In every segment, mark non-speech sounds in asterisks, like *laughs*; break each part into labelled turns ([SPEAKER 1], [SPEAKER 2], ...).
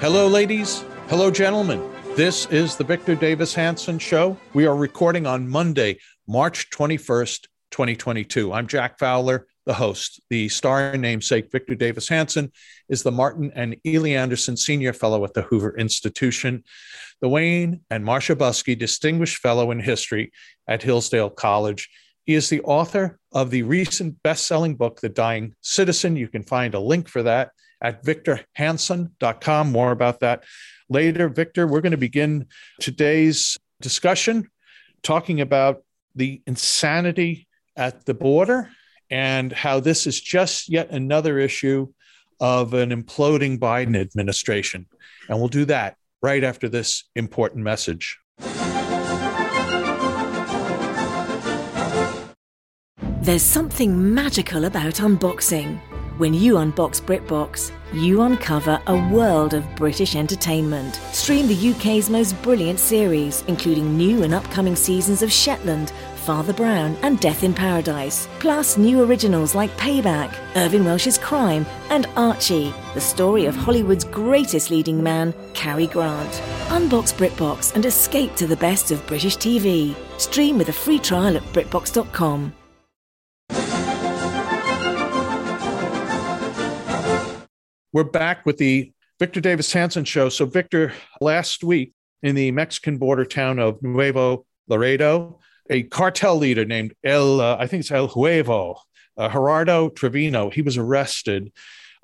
[SPEAKER 1] Hello, ladies. Hello, gentlemen. This is the Victor Davis Hanson Show. We are recording on Monday, March 21st, 2022. I'm Jack Fowler, the host. The star namesake, Victor Davis Hanson, is the Martin and Illie Anderson Senior Fellow at the Hoover Institution, the Wayne and Marcia Buske Distinguished Fellow in History at Hillsdale College. He is the author of the recent best selling book, The Dying Citizen. You can find a link for that at victorhanson.com. More about that later. Victor, we're going to begin today's discussion talking about the insanity at the border and how this is just yet another issue of an imploding Biden administration. And we'll do that right after this important message.
[SPEAKER 2] There's something magical about unboxing. When you unbox BritBox, you uncover a world of British entertainment. Stream the UK's most brilliant series, including new and upcoming seasons of Shetland, Father Brown, and Death in Paradise. Plus, new originals like Payback, Irvine Welsh's Crime, and Archie, the story of Hollywood's greatest leading man, Cary Grant. Unbox BritBox and escape to the best of British TV. Stream with a free trial at BritBox.com.
[SPEAKER 1] We're back with the Victor Davis Hanson show. So, Victor, last week in the Mexican border town of Nuevo Laredo, a cartel leader named El, uh, I think it's El Huevo, uh, Gerardo Trevino, he was arrested.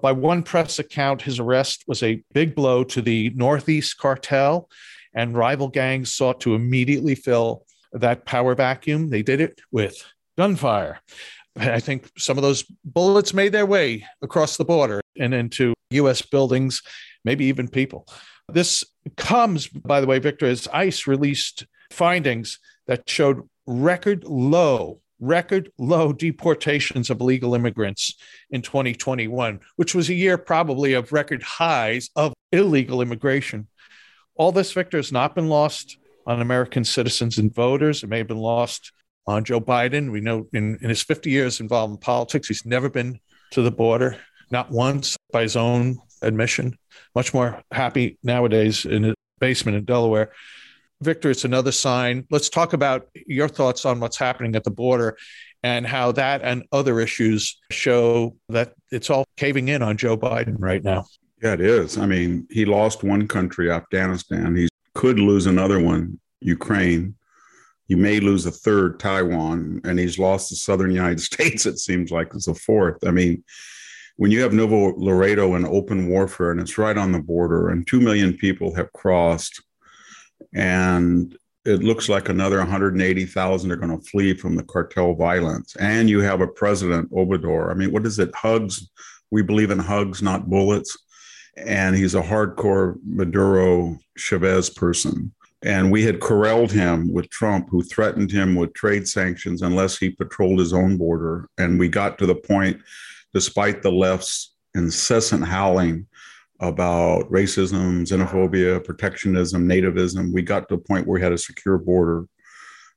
[SPEAKER 1] By one press account, his arrest was a big blow to the Northeast cartel, and rival gangs sought to immediately fill that power vacuum. They did it with gunfire. I think some of those bullets made their way across the border and into US buildings, maybe even people. This comes, by the way, Victor, as ICE released findings that showed record low, record low deportations of illegal immigrants in 2021, which was a year probably of record highs of illegal immigration. All this, Victor, has not been lost on American citizens and voters. It may have been lost on Joe Biden. We know in, in his 50 years involved in politics, he's never been to the border, not once by his own admission. Much more happy nowadays in a basement in Delaware. Victor, it's another sign. Let's talk about your thoughts on what's happening at the border and how that and other issues show that it's all caving in on Joe Biden right now.
[SPEAKER 3] Yeah, it is. I mean, he lost one country, Afghanistan. He could lose another one, Ukraine. You may lose a third, Taiwan, and he's lost the southern *laughs* United States, it seems like, as a fourth. I mean, when you have Nuevo Laredo in open warfare and it's right on the border, and 2 million people have crossed, and it looks like another 180,000 are going to flee from the cartel violence. And you have a president, Obrador. I mean, what is it? Hugs. We believe in hugs, not bullets. And he's a hardcore Maduro Chavez person. And we had corralled him with Trump, who threatened him with trade sanctions unless he patrolled his own border. And we got to the point, despite the left's incessant howling about racism, xenophobia, protectionism, nativism, we got to a point where we had a secure border.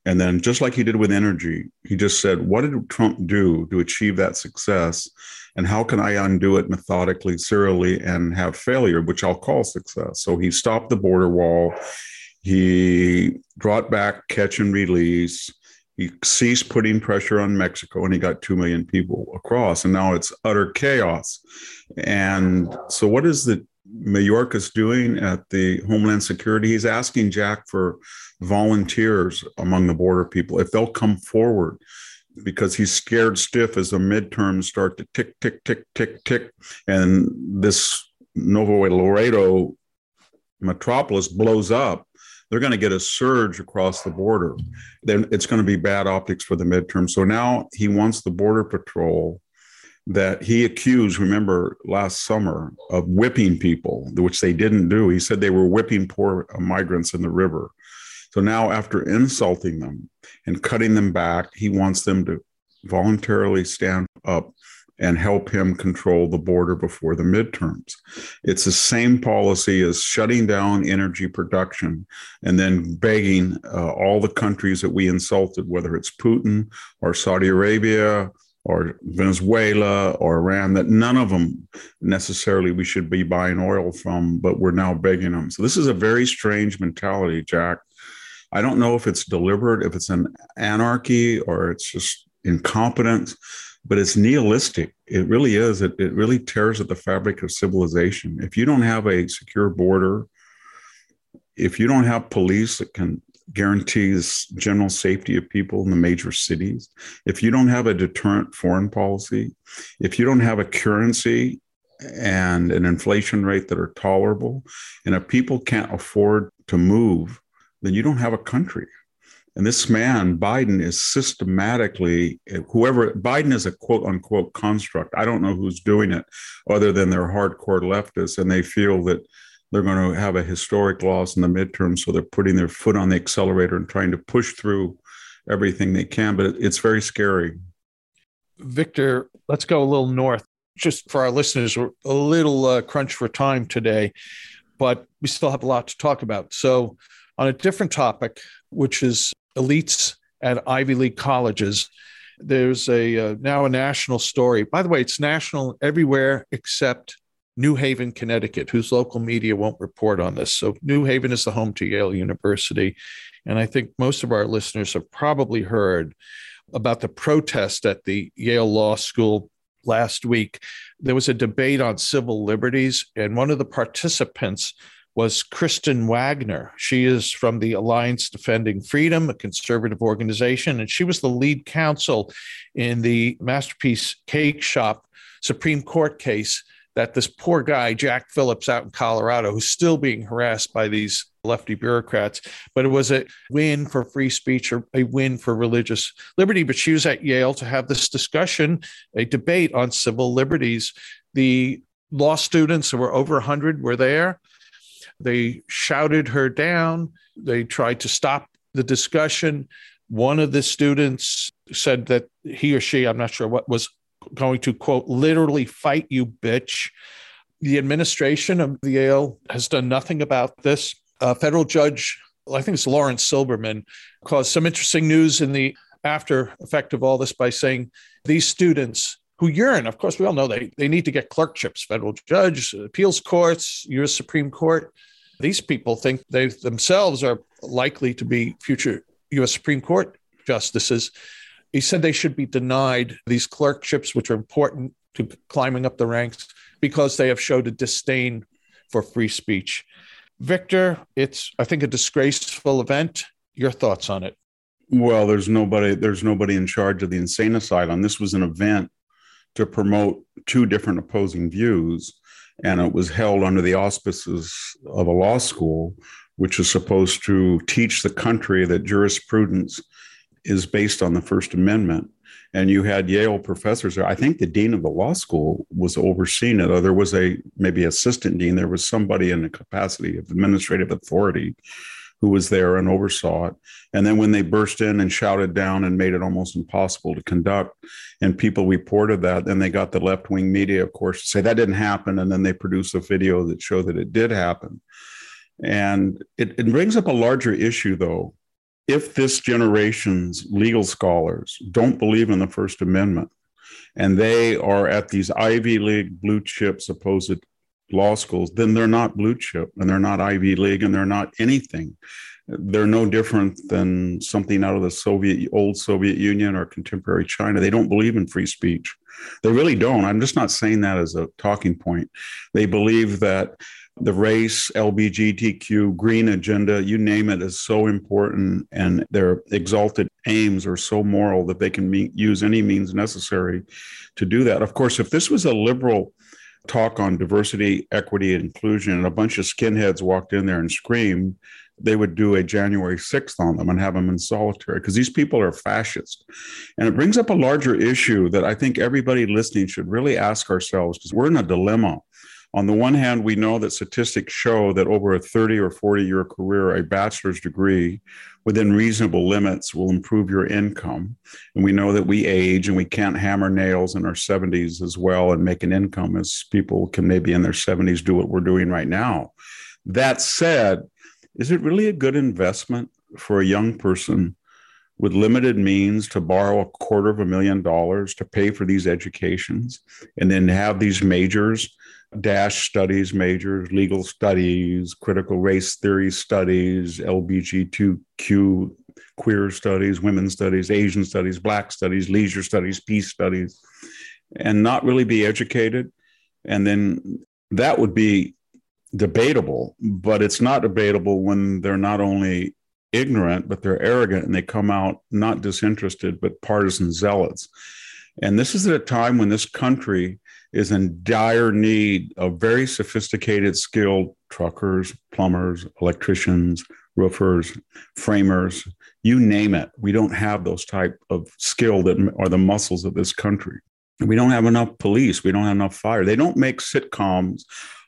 [SPEAKER 3] And then, just like he did with energy, he just said, What did Trump do to achieve that success? And how can I undo it methodically, serially, and have failure, which I'll call success? So he stopped the border wall. He brought back catch and release. He ceased putting pressure on Mexico and he got 2 million people across. And now it's utter chaos. And so, what is the Mayorkas doing at the Homeland Security? He's asking Jack for volunteers among the border people if they'll come forward because he's scared stiff as the midterms start to tick, tick, tick, tick, tick. And this Nuevo Laredo metropolis blows up, they're going to get a surge across the border. Then it's going to be bad optics for the midterm. So now he wants the Border Patrol that he accused, remember last summer, of whipping people, which they didn't do. He said they were whipping poor uh, migrants in the river. So now, after insulting them and cutting them back, he wants them to voluntarily stand up and help him control the border before the midterms. It's the same policy as shutting down energy production and then begging uh, all the countries that we insulted, whether it's Putin or Saudi Arabia or Venezuela or Iran, that none of them necessarily we should be buying oil from, but we're now begging them. So this is a very strange mentality, Jack. I don't know if it's deliberate, if it's an anarchy or it's just incompetence but it's nihilistic. It really is. It, it really tears at the fabric of civilization. If you don't have a secure border, if you don't have police that can guarantee general safety of people in the major cities, if you don't have a deterrent foreign policy, if you don't have a currency and an inflation rate that are tolerable, and if people can't afford to move, then you don't have a country. And this man, Biden, is systematically, whoever, Biden is a quote unquote construct. I don't know who's doing it other than they're hardcore leftists. And they feel that they're going to have a historic loss in the midterm. So they're putting their foot on the accelerator and trying to push through everything they can. But it's very scary.
[SPEAKER 1] Victor, let's go a little north. Just for our listeners, we're a little uh, crunch for time today, but we still have a lot to talk about. So, on a different topic, which is elites at Ivy League colleges. There's a uh, now a national story. By the way, it's national everywhere except New Haven, Connecticut, whose local media won't report on this. So New Haven is the home to Yale University, and I think most of our listeners have probably heard about the protest at the Yale Law School last week. There was a debate on civil liberties, and one of the participants was Kristen Waggoner. She is from the Alliance Defending Freedom, a conservative organization, and she was the lead counsel in the Masterpiece Cake Shop Supreme Court case that this poor guy, Jack Phillips, out in Colorado, who's still being harassed by these lefty bureaucrats, but it was a win for free speech or a win for religious liberty. But she was at Yale to have this discussion, a debate on civil liberties. The law students, there were over 100, were there. They shouted her down. They tried to stop the discussion. One of the students said that he or she, I'm not sure what, was going to, quote, literally fight you, bitch. The administration of the Yale has done nothing about this. A federal judge, I think it's Laurence Silberman, caused some interesting news in the after effect of all this by saying these students who yearn, of course, we all know they, they need to get clerkships, federal judge, appeals courts, U.S. Supreme Court. These people think they themselves are likely to be future U.S. Supreme Court justices. He said they should be denied these clerkships, which are important to climbing up the ranks, because they have showed a disdain for free speech. Victor, it's I think a disgraceful event. Your thoughts on it?
[SPEAKER 3] Well, there's nobody there's nobody in charge of the insane asylum. This was an event to promote two different opposing views and it was held under the auspices of a law school, which is supposed to teach the country that jurisprudence is based on the First Amendment. And you had Yale professors there. I think the dean of the law school was overseeing it. Or there was a maybe assistant dean. There was somebody in the capacity of administrative authority who was there and oversaw it. And then when they burst in and shouted down and made it almost impossible to conduct, and people reported that, then they got the left wing media, of course, to say that didn't happen. And then they produced a video that showed that it did happen. And it, it brings up a larger issue, though. If this generation's legal scholars don't believe in the First Amendment, and they are at these Ivy League blue chip supposed law schools, then they're not blue chip and they're not Ivy League and they're not anything. They're no different than something out of the Soviet, old Soviet Union or contemporary China. They don't believe in free speech. They really don't. I'm just not saying that as a talking point. They believe that the race, LBGTQ, green agenda, you name it, is so important, and their exalted aims are so moral that they can use any means necessary to do that. Of course, if this was a liberal talk on diversity, equity, and inclusion, and a bunch of skinheads walked in there and screamed, they would do a January 6th on them and have them in solitary because these people are fascist. And it brings up a larger issue that I think everybody listening should really ask ourselves because we're in a dilemma. On the one hand, we know that statistics show that over a 30 or 40 year career, a bachelor's degree within reasonable limits will improve your income. And we know that we age and we can't hammer nails in our 70s as well and make an income as people can maybe in their 70s do what we're doing right now. That said, is it really a good investment for a young person with limited means to borrow a quarter of a million dollars to pay for these educations and then have these majors dash studies majors legal studies critical race theory studies lbgtq queer studies women's studies asian studies black studies leisure studies peace studies and not really be educated. And then that would be debatable but it's not debatable when they're not only ignorant but they're arrogant and they come out not disinterested but partisan zealots. And this is at a time when this country is in dire need of very sophisticated, skilled truckers, plumbers, electricians, roofers, framers, you name it. We don't have those type of skill that are the muscles of this country. We don't have enough police. We don't have enough fire. They don't make sitcoms.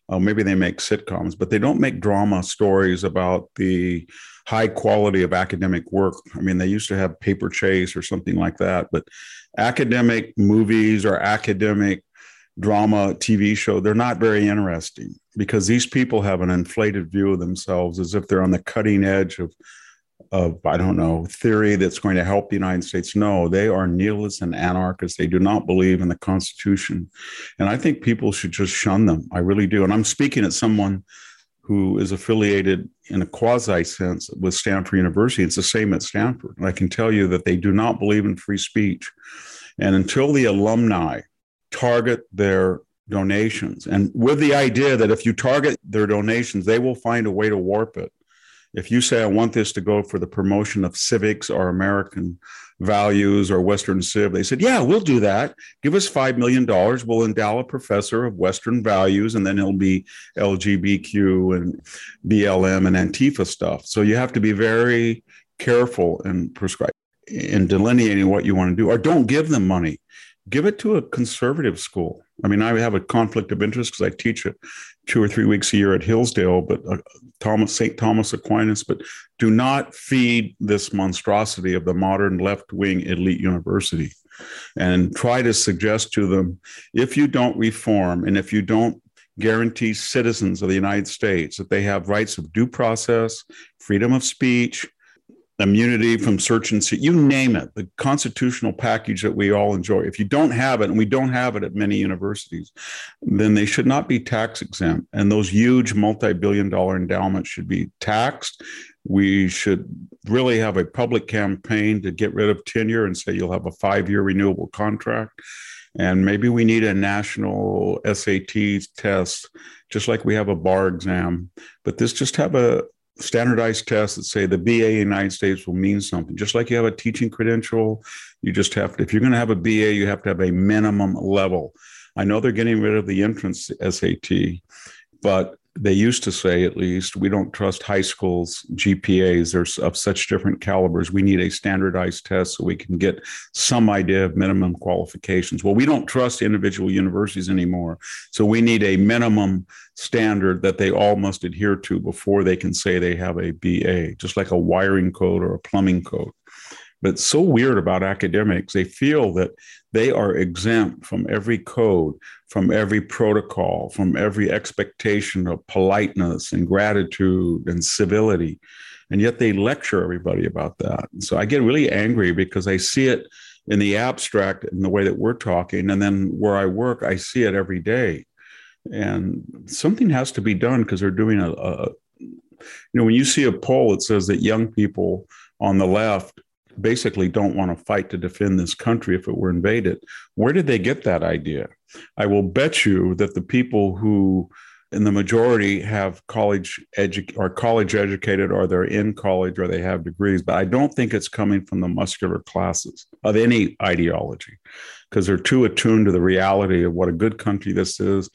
[SPEAKER 3] Uh, maybe they make sitcoms, but they don't make drama stories about the high quality of academic work. I mean, they used to have Paper Chase or something like that, but academic movies or academic drama TV show, they're not very interesting because these people have an inflated view of themselves as if they're on the cutting edge of, of I don't know, theory that's going to help the United States. No, they are nihilists and anarchists. They do not believe in the Constitution. And I think people should just shun them. I really do. And I'm speaking as someone who is affiliated in a quasi sense with Stanford University. It's the same at Stanford. And I can tell you that they do not believe in free speech. And until the alumni target their donations. And with the idea that if you target their donations they will find a way to warp it. If you say i want this to go for the promotion of civics or american values or western civ they said yeah we'll do that. Give us $5 million we'll endow a professor of western values and then it'll be lgbtq and blm and antifa stuff. So you have to be very careful and prescribe in delineating what you want to do or don't give them money give it to a conservative school. I mean, I have a conflict of interest because I teach it two or three weeks a year at Hillsdale, but uh, Thomas St. Thomas Aquinas. But do not feed this monstrosity of the modern left wing elite university, and try to suggest to them if you don't reform and if you don't guarantee citizens of the United States that they have rights of due process, freedom of speech, immunity from search and see, you name it, the constitutional package that we all enjoy. If you don't have it, and we don't have it at many universities, then they should not be tax exempt. And those huge multi billion dollar endowments should be taxed. We should really have a public campaign to get rid of tenure and say you'll have a five year renewable contract. And maybe we need a national SAT test, just like we have a bar exam. But this just have a, standardized tests that say the BA in the United States will mean something. Just like you have a teaching credential, you just have to, if you're going to have a BA, you have to have a minimum level. I know they're getting rid of the entrance SAT, but they used to say at least we don't trust high schools gpas they're of such different calibers. We need a standardized test so we can get some idea of minimum qualifications. Well we don't trust individual universities anymore. So we need a minimum standard that they all must adhere to before they can say they have a ba just like a wiring code or a plumbing code but it's so weird about academics. They feel that they are exempt from every code, from every protocol, from every expectation of politeness and gratitude and civility. And yet they lecture everybody about that. so I get really angry because I see it in the abstract in the way that we're talking. And then where I work, I see it every day. And something has to be done because they're doing a, a, you know, when you see a poll that says that young people on the left basically don't want to fight to defend this country if it were invaded. Where did they get that idea? I will bet you that the people who in the majority have college edu- or college educated or they're in college or they have degrees but i don't think it's coming from the muscular classes of any ideology because they're too attuned to the reality of what a good country this is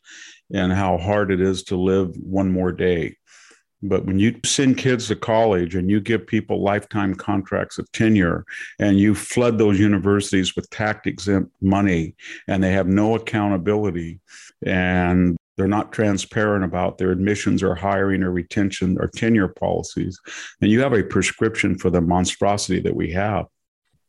[SPEAKER 3] and how hard it is to live one more day. But when you send kids to college and you give people lifetime contracts of tenure and you flood those universities with tax exempt money and they have no accountability and they're not transparent about their admissions or hiring or retention or tenure policies, then you have a prescription for the monstrosity that we have.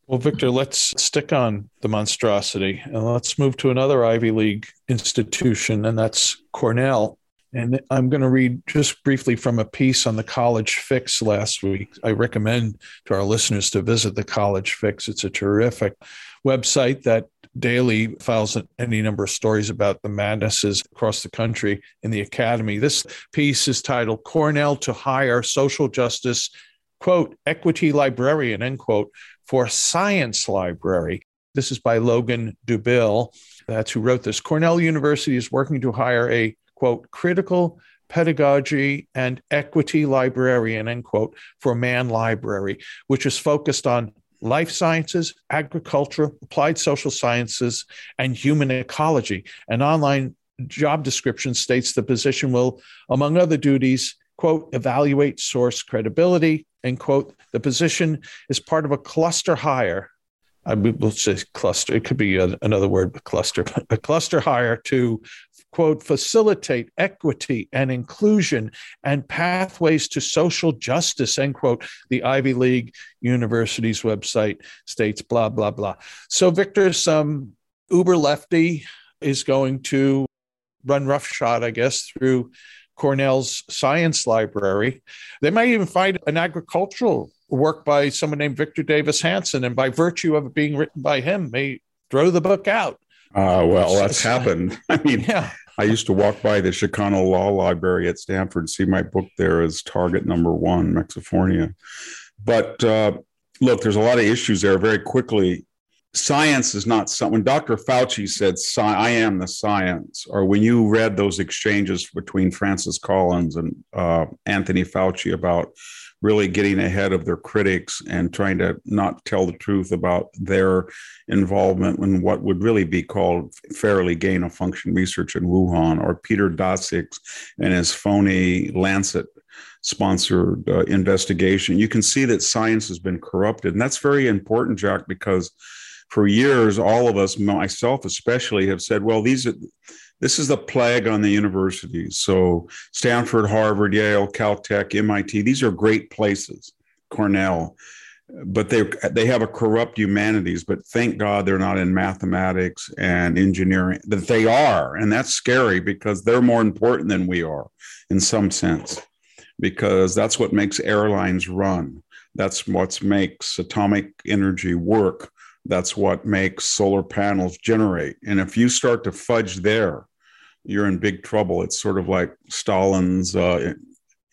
[SPEAKER 1] Well, Victor, let's stick on the monstrosity and let's move to another Ivy League institution, and that's Cornell. And I'm going to read just briefly from a piece on the College Fix last week. I recommend to our listeners to visit the College Fix. It's a terrific website that daily files any number of stories about the madnesses across the country in the academy. This piece is titled Cornell to Hire Social Justice, quote, Equity Librarian, end quote, for Science Library. This is by Logan Dubill. That's who wrote this. Cornell University is working to hire a quote, critical pedagogy and equity librarian, end quote, for Mann Library, which is focused on life sciences, agriculture, applied social sciences, and human ecology. An online job description states the position will, among other duties, quote, evaluate source credibility, end quote. The position is part of a cluster hire. I will say cluster. It could be a, another word, but cluster. *laughs* A cluster hire to quote, facilitate equity and inclusion and pathways to social justice, end quote. The Ivy League University's website states blah, blah, blah. So, Victor, some uber lefty is going to run roughshod, I guess, through Cornell's science library. They might even find an agricultural work by someone named Victor Davis Hanson, and by virtue of it being written by him, may throw the book out.
[SPEAKER 3] Uh, well, that's happened. *laughs* I mean, yeah. I used to walk by the Chicano Law Library at Stanford, see my book there as target number one, Mexifornia. But uh, look, there's a lot of issues there. Very quickly, science is not something. When Dr. Fauci said, "I am the science," or when you read those exchanges between Francis Collins and uh, Anthony Fauci about really getting ahead of their critics and trying to not tell the truth about their involvement in what would really be called fairly gain of function research in Wuhan, or Peter Daszak and his phony Lancet sponsored uh, investigation. You can see that science has been corrupted. And that's very important, Jack, because for years, all of us, myself especially, have said, well, these are this is the plague on the universities. So Stanford, Harvard, Yale, Caltech, MIT, these are great places, Cornell, but they they have a corrupt humanities. But thank God they're not in mathematics and engineering. That they are, and that's scary because they're more important than we are in some sense, because that's what makes airlines run. That's what makes atomic energy work that's what makes solar panels generate. And if you start to fudge there, you're in big trouble. It's sort of like Stalin's uh,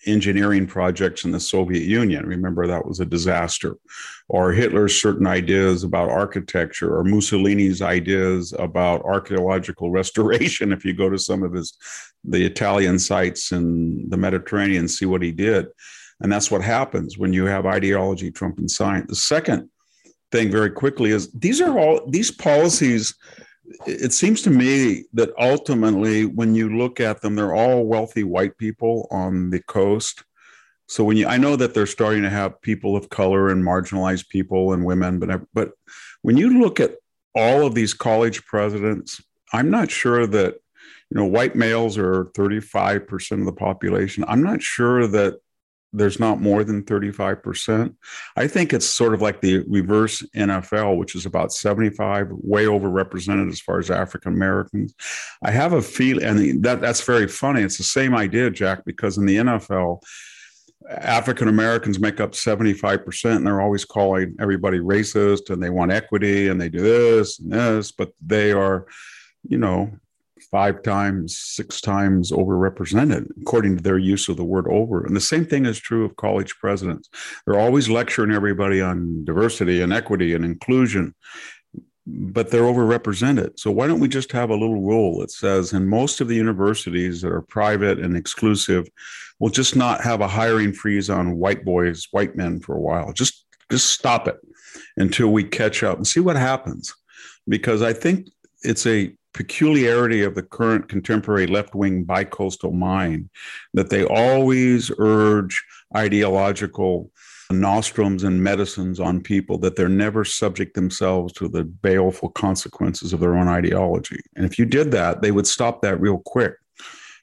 [SPEAKER 3] engineering projects in the Soviet Union. Remember, that was a disaster. Or Hitler's certain ideas about architecture, or Mussolini's ideas about archaeological *laughs* restoration. If you go to some of his, the Italian sites in the Mediterranean, see what he did. And that's what happens when you have ideology trumping science. The second thing very quickly is these are all these policies it seems to me that ultimately when you look at them they're all wealthy white people on the coast. So when you i know that they're starting to have people of color and marginalized people and women but but when you look at all of these college presidents i'm not sure that you know white males are 35% of the population. I'm not sure that there's not more than 35%. I think it's sort of like the reverse NFL, which is about 75, way overrepresented as far as African Americans. I have a feel, and that, that's very funny. It's the same idea, Jack, because in the NFL, African Americans make up 75%, and they're always calling everybody racist and they want equity and they do this and this, but they are, you know, five times, six times overrepresented, according to their use of the word over. And the same thing is true of college presidents. They're always lecturing everybody on diversity and equity and inclusion, but they're overrepresented. So why don't we just have a little rule that says in most of the universities that are private and exclusive, we'll just not have a hiring freeze on white boys, white men for a while. Just just stop it until we catch up and see what happens. Because I think it's a peculiarity of the current contemporary left wing bicoastal mind that they always urge ideological nostrums and medicines on people that they're never subject themselves to the baleful consequences of their own ideology. And if you did that, they would stop that real quick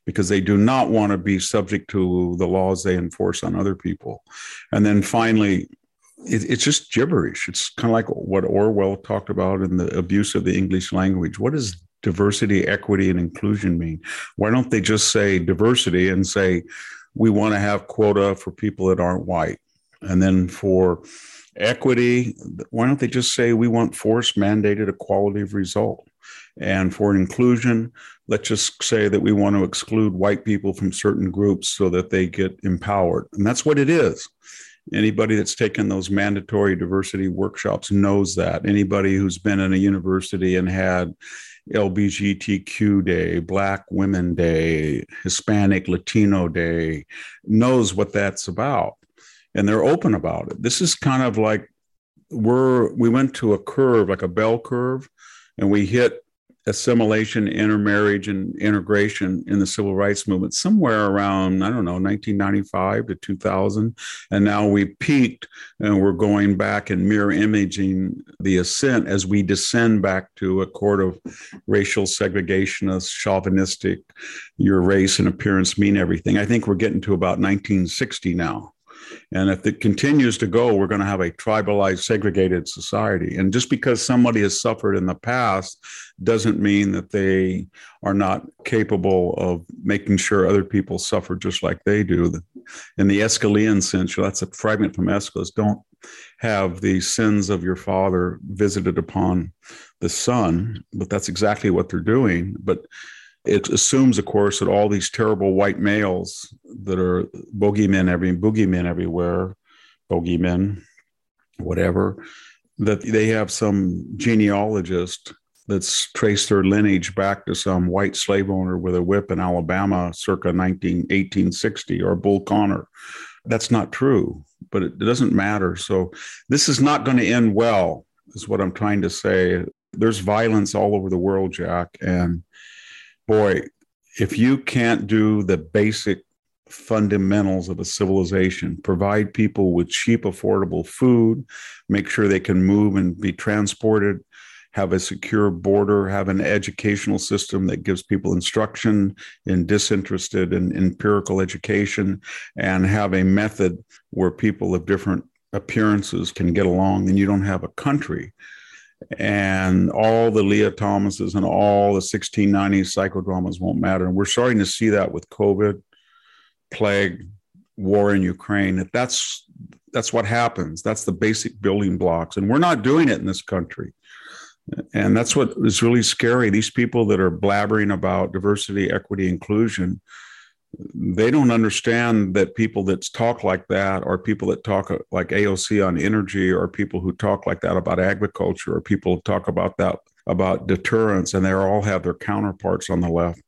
[SPEAKER 3] because they do not want to be subject to the laws they enforce on other people. And then finally, it, it's just gibberish. It's kind of like what Orwell talked about in the abuse of the English language. What does diversity, equity, and inclusion mean? Why don't they just say diversity and say, we want to have quota for people that aren't white? And then for equity, why don't they just say we want force mandated equality of result? And for inclusion, let's just say that we want to exclude white people from certain groups so that they get empowered. And that's what it is. Anybody that's taken those mandatory diversity workshops knows that. Anybody who's been in a university and had LBGTQ Day, Black Women Day, Hispanic Latino Day knows what that's about and they're open about it. This is kind of like we're we went to a curve, like a bell curve, and we hit assimilation, intermarriage, and integration in the civil rights movement somewhere around, I don't know, 1995 to 2000. And now we peaked and we're going back and mirror imaging the ascent as we descend back to a court of racial segregationist, chauvinistic, your race and appearance mean everything. I think we're getting to about 1960 now. And if it continues to go, we're going to have a tribalized, segregated society. And just because somebody has suffered in the past doesn't mean that they are not capable of making sure other people suffer just like they do. In the Aeschylean sense, that's a fragment from Aeschylus. Don't have the sins of your father visited upon the son, but that's exactly what they're doing. But it assumes, of course, that all these terrible white males that are bogeymen every boogeymen everywhere, bogeymen, whatever, that they have some genealogist that's traced their lineage back to some white slave owner with a whip in Alabama circa 19, 1860 or Bull Connor. That's not true, but it doesn't matter. So this is not going to end well, is what I'm trying to say. There's violence all over the world, Jack, and boy, if you can't do the basic fundamentals of a civilization provide people with cheap affordable food make sure they can move and be transported have a secure border have an educational system that gives people instruction in disinterested and empirical education and have a method where people of different appearances can get along then you don't have a country and all the Lia Thomases and all the 1690s psychodramas won't matter. And we're starting to see that with COVID, plague, war in Ukraine. That's that's what happens. That's the basic building blocks, and we're not doing it in this country. And that's what is really scary. These people that are blabbering about diversity, equity, inclusion, they don't understand that people that talk like that or people that talk uh, like AOC on energy or people who talk like that about agriculture or people talk about that about deterrence and they all have their counterparts on the left.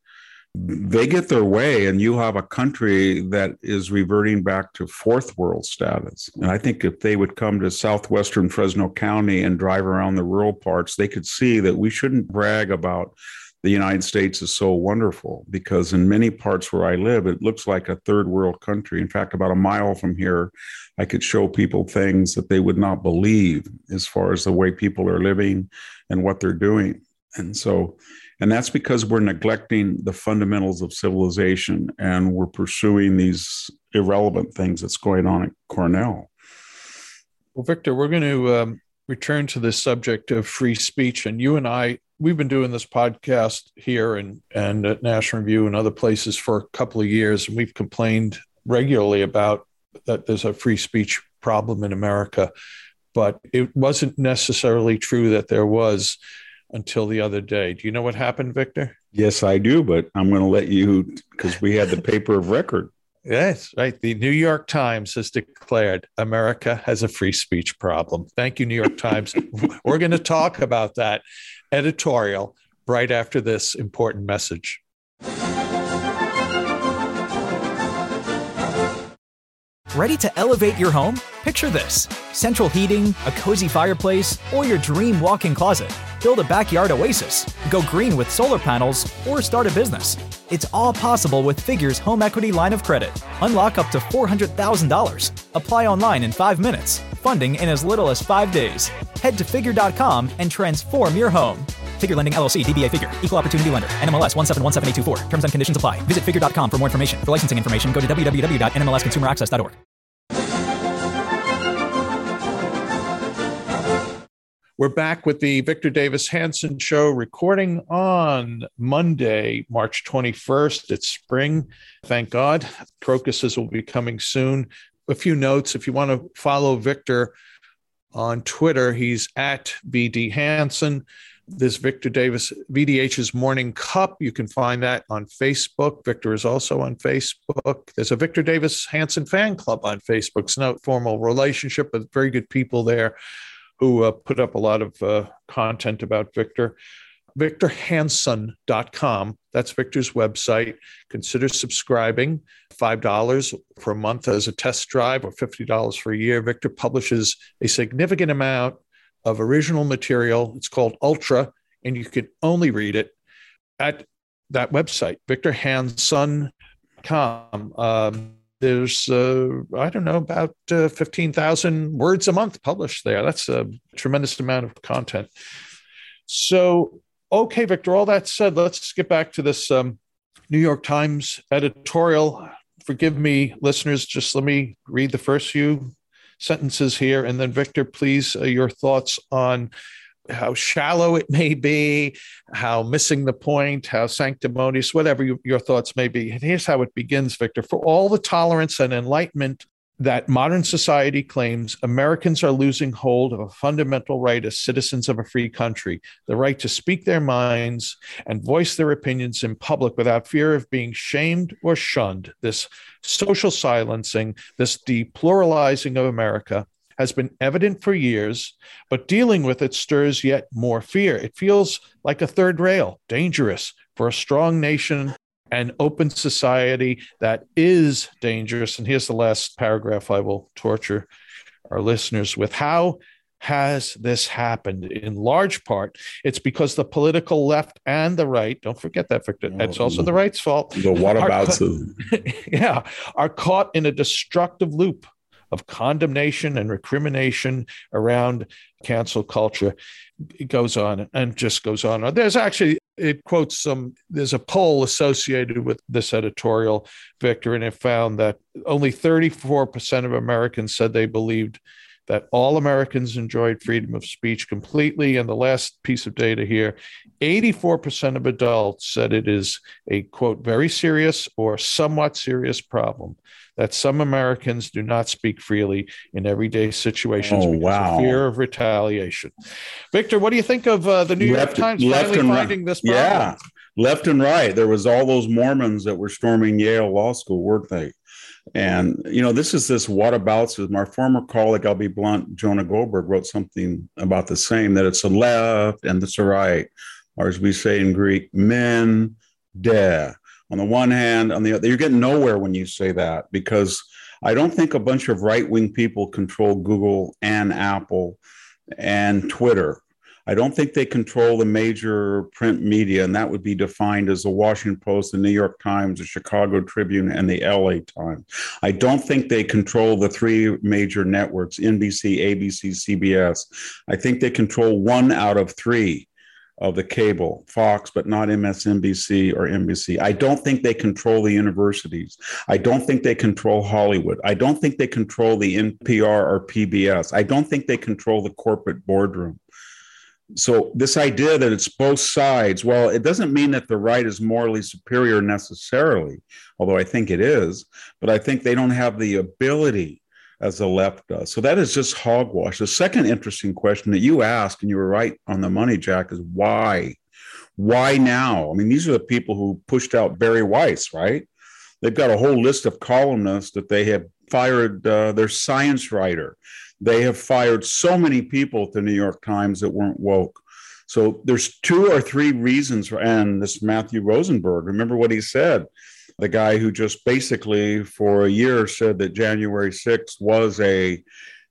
[SPEAKER 3] They get their way and you have a country that is reverting back to fourth world status. And i think if they would come to southwestern fresno county and drive around the rural parts they could see that we shouldn't brag about the United States is so wonderful because in many parts where I live, it looks like a third world country. In fact, about a mile from here, I could show people things that they would not believe as far as the way people are living and what they're doing. And so, and that's because we're neglecting the fundamentals of civilization and we're pursuing these irrelevant things that's going on at Cornell.
[SPEAKER 1] Well, Victor, we're going to um, return to this subject of free speech. And you and I we've been doing this podcast here and and at National Review and other places for a couple of years, and we've complained regularly about that there's a free speech problem in America, but it wasn't necessarily true that there was until the other day. Do you know what happened, Victor?
[SPEAKER 3] Yes, I do, but I'm going to let you because we had the paper of record.
[SPEAKER 1] Yes, right. The New York Times has declared America has a free speech problem. Thank you, New York Times. *laughs* We're going to talk about that editorial right after this important message.
[SPEAKER 4] Ready to elevate your home? Picture this central heating, a cozy fireplace, or your dream walk in closet. Build a backyard oasis, go green with solar panels, or start a business. It's all possible with Figure's home equity line of credit. Unlock up to $400,000. Apply online in five minutes. Funding in as little as five days. Head to figure.com and transform your home. Figure Lending LLC, DBA Figure, Equal Opportunity Lender, NMLS 1717824. Terms and conditions apply. Visit figure.com for more information. For licensing information, go to www.nmlsconsumeraccess.org.
[SPEAKER 1] We're back with the Victor Davis Hanson Show, recording on Monday, March 21st. It's spring, thank God. Crocuses will be coming soon. A few notes if you want to follow Victor on Twitter, he's at VD Hanson. This Victor Davis VDH's Morning Cup. You can find that on Facebook. Victor is also on Facebook. There's a Victor Davis Hanson fan club on Facebook. It's no formal relationship, but very good people there who uh, put up a lot of uh, content about Victor. VictorHanson.com. That's Victor's website. Consider subscribing. $5 for a month as a test drive or $50 for a year. Victor publishes a significant amount of original material. It's called Ultra, and you can only read it at that website, VictorHanson.com. Um, there's uh, i don't know about uh, 15000 words a month published there. That's a tremendous amount of content. So okay victor all that said let's get back to this um, new york times editorial. Forgive me listeners just let me read the first few sentences here and then victor please uh, your thoughts on how shallow it may be, how missing the point, how sanctimonious, whatever you, your thoughts may be. And here's how it begins, Victor. For all the tolerance and enlightenment that modern society claims, Americans are losing hold of a fundamental right as citizens of a free country the right to speak their minds and voice their opinions in public without fear of being shamed or shunned. This social silencing, this depluralizing of America has been evident for years, but dealing with it stirs yet more fear. It feels like a third rail, dangerous for a strong nation and open society that is dangerous. And here's the last paragraph I will torture our listeners with. How has this happened? In large part, it's because the political left and the right, don't forget that, Victor, oh, it's also mm-hmm. the right's fault.
[SPEAKER 3] The whataboutism. *laughs*
[SPEAKER 1] yeah, are caught in a destructive loop of condemnation and recrimination around cancel culture. It goes on and just goes on. There's actually, it quotes some, there's a poll associated with this editorial, Victor, and it found that only 34% of Americans said they believed that all Americans enjoyed freedom of speech completely. And the last piece of data here 84% of adults said it is a quote, very serious or somewhat serious problem that some Americans do not speak freely in everyday situations
[SPEAKER 3] oh,
[SPEAKER 1] because
[SPEAKER 3] wow.
[SPEAKER 1] of fear of retaliation. Victor, what do you think of uh, the New left, York Times finally finding right. this problem?
[SPEAKER 3] Yeah, left and right. There was all those Mormons that were storming Yale Law School, weren't they? And you know, this is this whataboutism. my former colleague, I'll be blunt, Jonah Goldberg wrote something about the same that it's a left and it's a right, or as we say in Greek, men de on the one hand, on the other, you're getting nowhere when you say that because I don't think a bunch of right wing people control Google and Apple and Twitter. I don't think they control the major print media, and that would be defined as the Washington Post, the New York Times, the Chicago Tribune, and the LA Times. I don't think they control the three major networks NBC, ABC, CBS. I think they control one out of three of the cable, Fox, but not MSNBC or NBC. I don't think they control the universities. I don't think they control Hollywood. I don't think they control the NPR or PBS. I don't think they control the corporate boardroom. So, this idea that it's both sides, well, it doesn't mean that the right is morally superior necessarily, although I think it is, but I think they don't have the ability as the left does. So that is just hogwash. The second interesting question that you asked, and you were right on the money, Jack, is why? Why now? I mean, these are the people who pushed out Bari Weiss, right? They've got a whole list of columnists that they have fired uh, their science writer. They have fired so many people at the New York Times that weren't woke. So there's two or three reasons, and this Matthew Rosenberg, remember what he said the guy who just basically for a year said that January 6th was a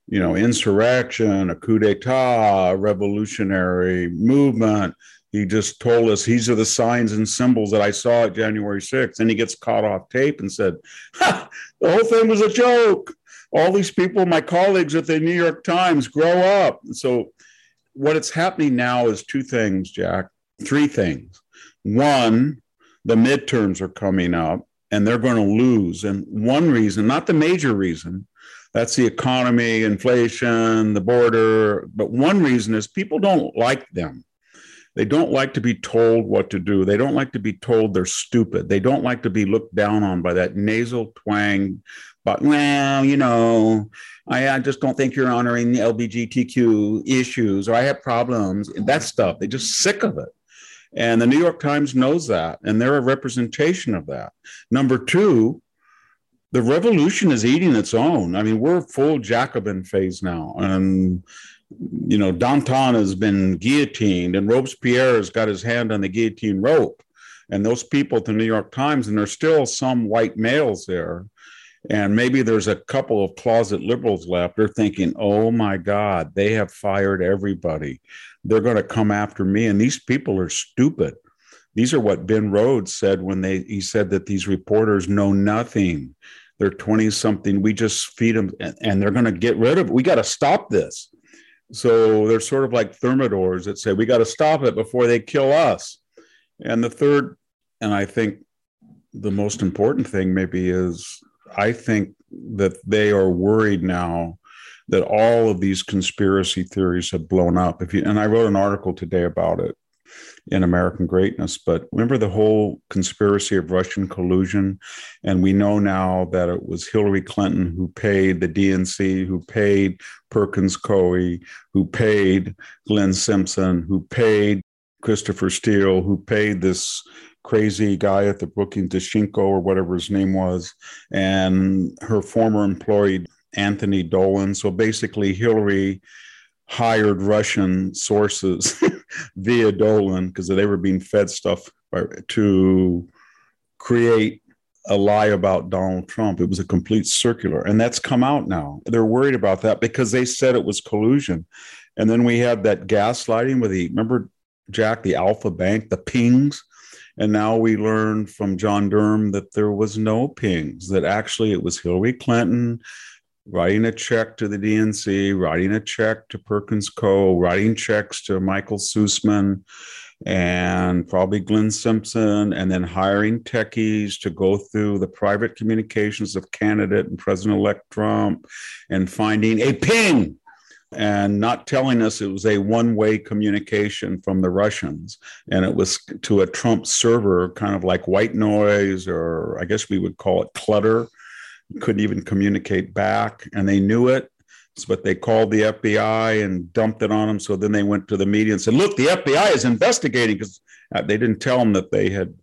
[SPEAKER 3] you know, insurrection, a coup d'etat, a revolutionary movement. He just told us these are the signs and symbols that I saw at January 6th. And he gets caught off tape and said, the whole thing was a joke. All these people, my colleagues at the New York Times, grow up. So, what it's happening now is two things, Jack, three things. One, the midterms are coming up and they're going to lose. And one reason, not the major reason, that's the economy, inflation, the border. But one reason is people don't like them. They don't like to be told what to do. They don't like to be told they're stupid. They don't like to be looked down on by that nasal twang. But, well, you know, I, I just don't think you're honoring the LGBTQ issues or I have problems. That stuff. They're just sick of it. And the New York Times knows that, and they're a representation of that. Number two, the revolution is eating its own. I mean, we're full Jacobin phase now. And, you know, Danton has been guillotined and Robespierre has got his hand on the guillotine rope. And those people at the New York Times, and there's still some white males there. And maybe there's a couple of closet liberals left. They're thinking, oh my God, they have fired everybody. They're going to come after me. And these people are stupid. These are what Ben Rhodes said when they he said that these reporters know nothing they're 20 something. We just feed them and, and they're going to get rid of it. We got to stop this. So they're sort of like thermidors that say, we got to stop it before they kill us. And the third, and I think the most important thing maybe is I think that they are worried now that all of these conspiracy theories have blown up. If you and I wrote an article today about it in American greatness. But remember the whole conspiracy of Russian collusion? And we know now that it was Hillary Clinton who paid the DNC, who paid Perkins Coie, who paid Glenn Simpson, who paid Christopher Steele, who paid this crazy guy at the Brookings Danchenko or whatever his name was, and her former employee, Anthony Dolan. So basically, Hillary hired Russian sources *laughs* via Dolan because they were being fed stuff to create a lie about Donald Trump. It was a complete circular. And that's come out now. They're worried about that because they said it was collusion. And then we had that gaslighting with the, remember, Jack, the Alfa Bank, the pings. And now we learned from John Durham that there was no pings, that actually it was Hillary Clinton writing a check to the DNC, writing a check to Perkins Coie, writing checks to Michael Sussmann and probably Glenn Simpson, and then hiring techies to go through the private communications of candidate and President elect Trump and finding a ping and not telling us it was a one way communication from the Russians. And it was to a Trump server, kind of like white noise, or I guess we would call it clutter couldn't even communicate back, and they knew it. But they called the FBI and dumped it on them. So then they went to the media and said, "Look, the FBI is investigating," because uh, they didn't tell them that they had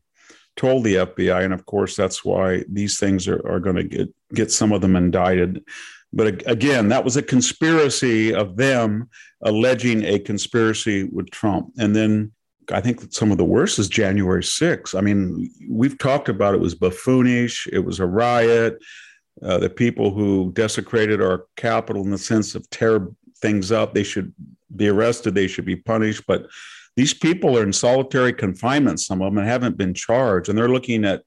[SPEAKER 3] told the FBI, and of course that's why these things are, are going to get get some of them indicted. But again, that was a conspiracy of them alleging a conspiracy with Trump, and then I think some of the worst is January 6th. I mean, we've talked about it was buffoonish, it was a riot, uh, the people who desecrated our capital in the sense of tear things up, they should be arrested, they should be punished. But these people are in solitary confinement, some of them, and haven't been charged. And they're looking at,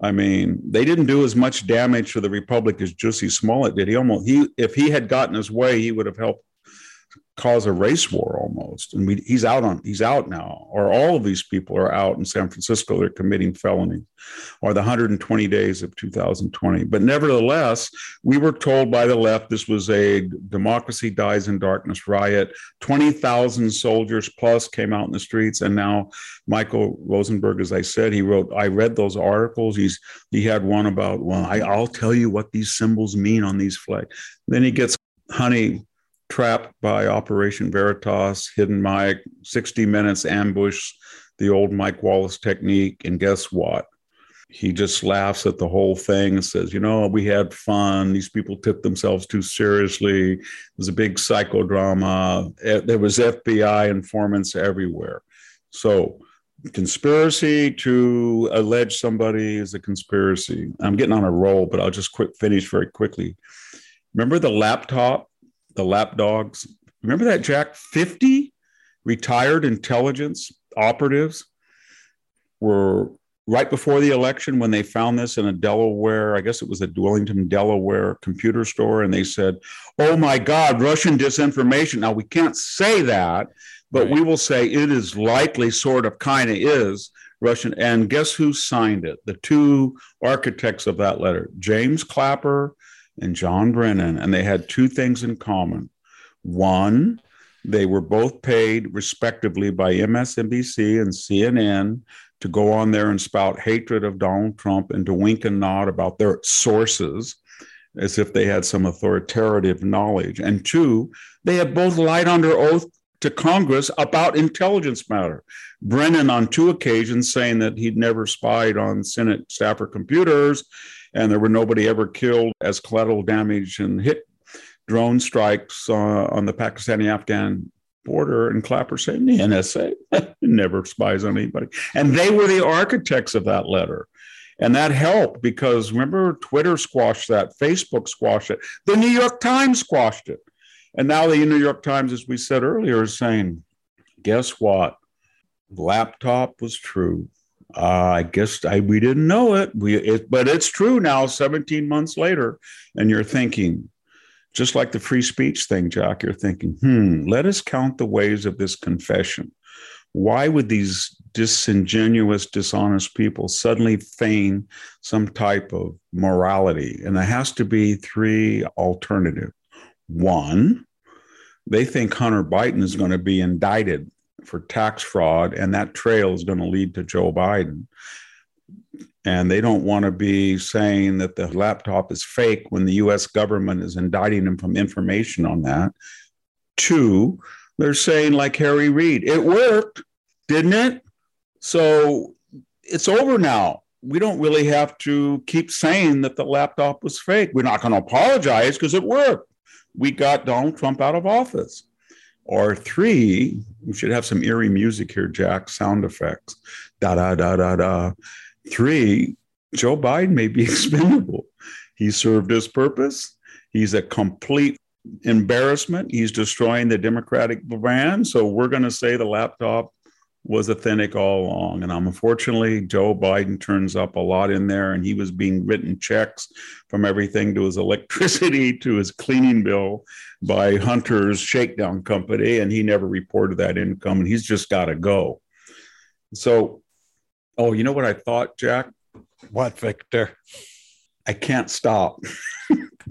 [SPEAKER 3] I mean, they didn't do as much damage to the Republic as Jussie Smollett did. He almost, he, if he had gotten his way, he would have helped cause a race war almost. And we, he's out on he's out now, or all of these people are out in San Francisco. They're committing felonies, or the 120 days of 2020. But nevertheless, we were told by the left this was a democracy dies in darkness riot. 20,000 soldiers plus came out in the streets, and now Michael Rosenberg, as I said, he wrote. I read those articles. He's he had one about well, I, I'll tell you what these symbols mean on these flags. Then he gets honey trapped by Operation Veritas, Hidden Mike, 60 Minutes ambush, the old Mike Wallace technique. And guess what? He just laughs at the whole thing and says, You know, we had fun. These people took themselves too seriously. It was a big psychodrama. Eh, there was FBI informants everywhere. So, conspiracy to allege somebody is a conspiracy. I'm getting on a roll, but I'll just quick finish very quickly. Remember the laptop the lap dogs. Remember that, Jack? 50 retired intelligence operatives were right before the election when they found this in a Delaware, I guess it was a Dwellington, Delaware computer store, and they said, Oh my God, Russian disinformation. Now, we can't say that, but right. we will say it is likely, sort of, kind of is Russian. And guess who signed it? The two architects of that letter, James Clapper and John Brennan. And they had two things in common. One, they were both paid respectively by MSNBC and CNN to go on there and spout hatred of Donald Trump and to wink and nod about their sources as if they had some authoritative knowledge. And two, they had both lied under oath to Congress about intelligence matter. Brennan, on two occasions, saying that he'd never spied on Senate staffer computers and there were nobody ever killed as collateral damage and hit drone strikes uh, on the Pakistani Afghan border and Clapper saying the NSA *laughs* never spies on anybody. And they were the architects of that letter. And that helped because remember, Twitter squashed that, Facebook squashed it, the New York Times squashed it. And now the New York Times, as we said earlier, is saying, guess what? Laptop was true. Uh, I guess I, we didn't know it. We, it, but it's true now, 17 months later. And you're thinking, just like the free speech thing, Jack, you're thinking, hmm, let us count the ways of this confession. Why would these disingenuous, dishonest people suddenly feign some type of morality? And there has to be three alternatives. One, they think Hunter Biden is going to be indicted for tax fraud, and that trail is going to lead to Joe Biden and they don't want to be saying that the laptop is fake when the US government is indicting him from information on that. Two, they're saying, like Harry Reid, it worked, didn't it? So it's over now. We don't really have to keep saying that the laptop was fake. We're not going to apologize because it worked. We got Donald Trump out of office. Or three, we should have some eerie music here, Jack, sound effects. Da da da da da. Three, Joe Biden may be *laughs* expendable. He served his purpose. He's a complete embarrassment. He's destroying the Democratic brand. So we're going to say the laptop was authentic all along. And unfortunately, Joe Biden turns up a lot in there, and he was being written checks from everything to his *laughs* electricity to his cleaning bill by Hunter's shakedown company, and he never reported that income, and he's just got to go. So Oh, you know what I thought, Jack?
[SPEAKER 1] What, Victor?
[SPEAKER 3] I can't stop. *laughs*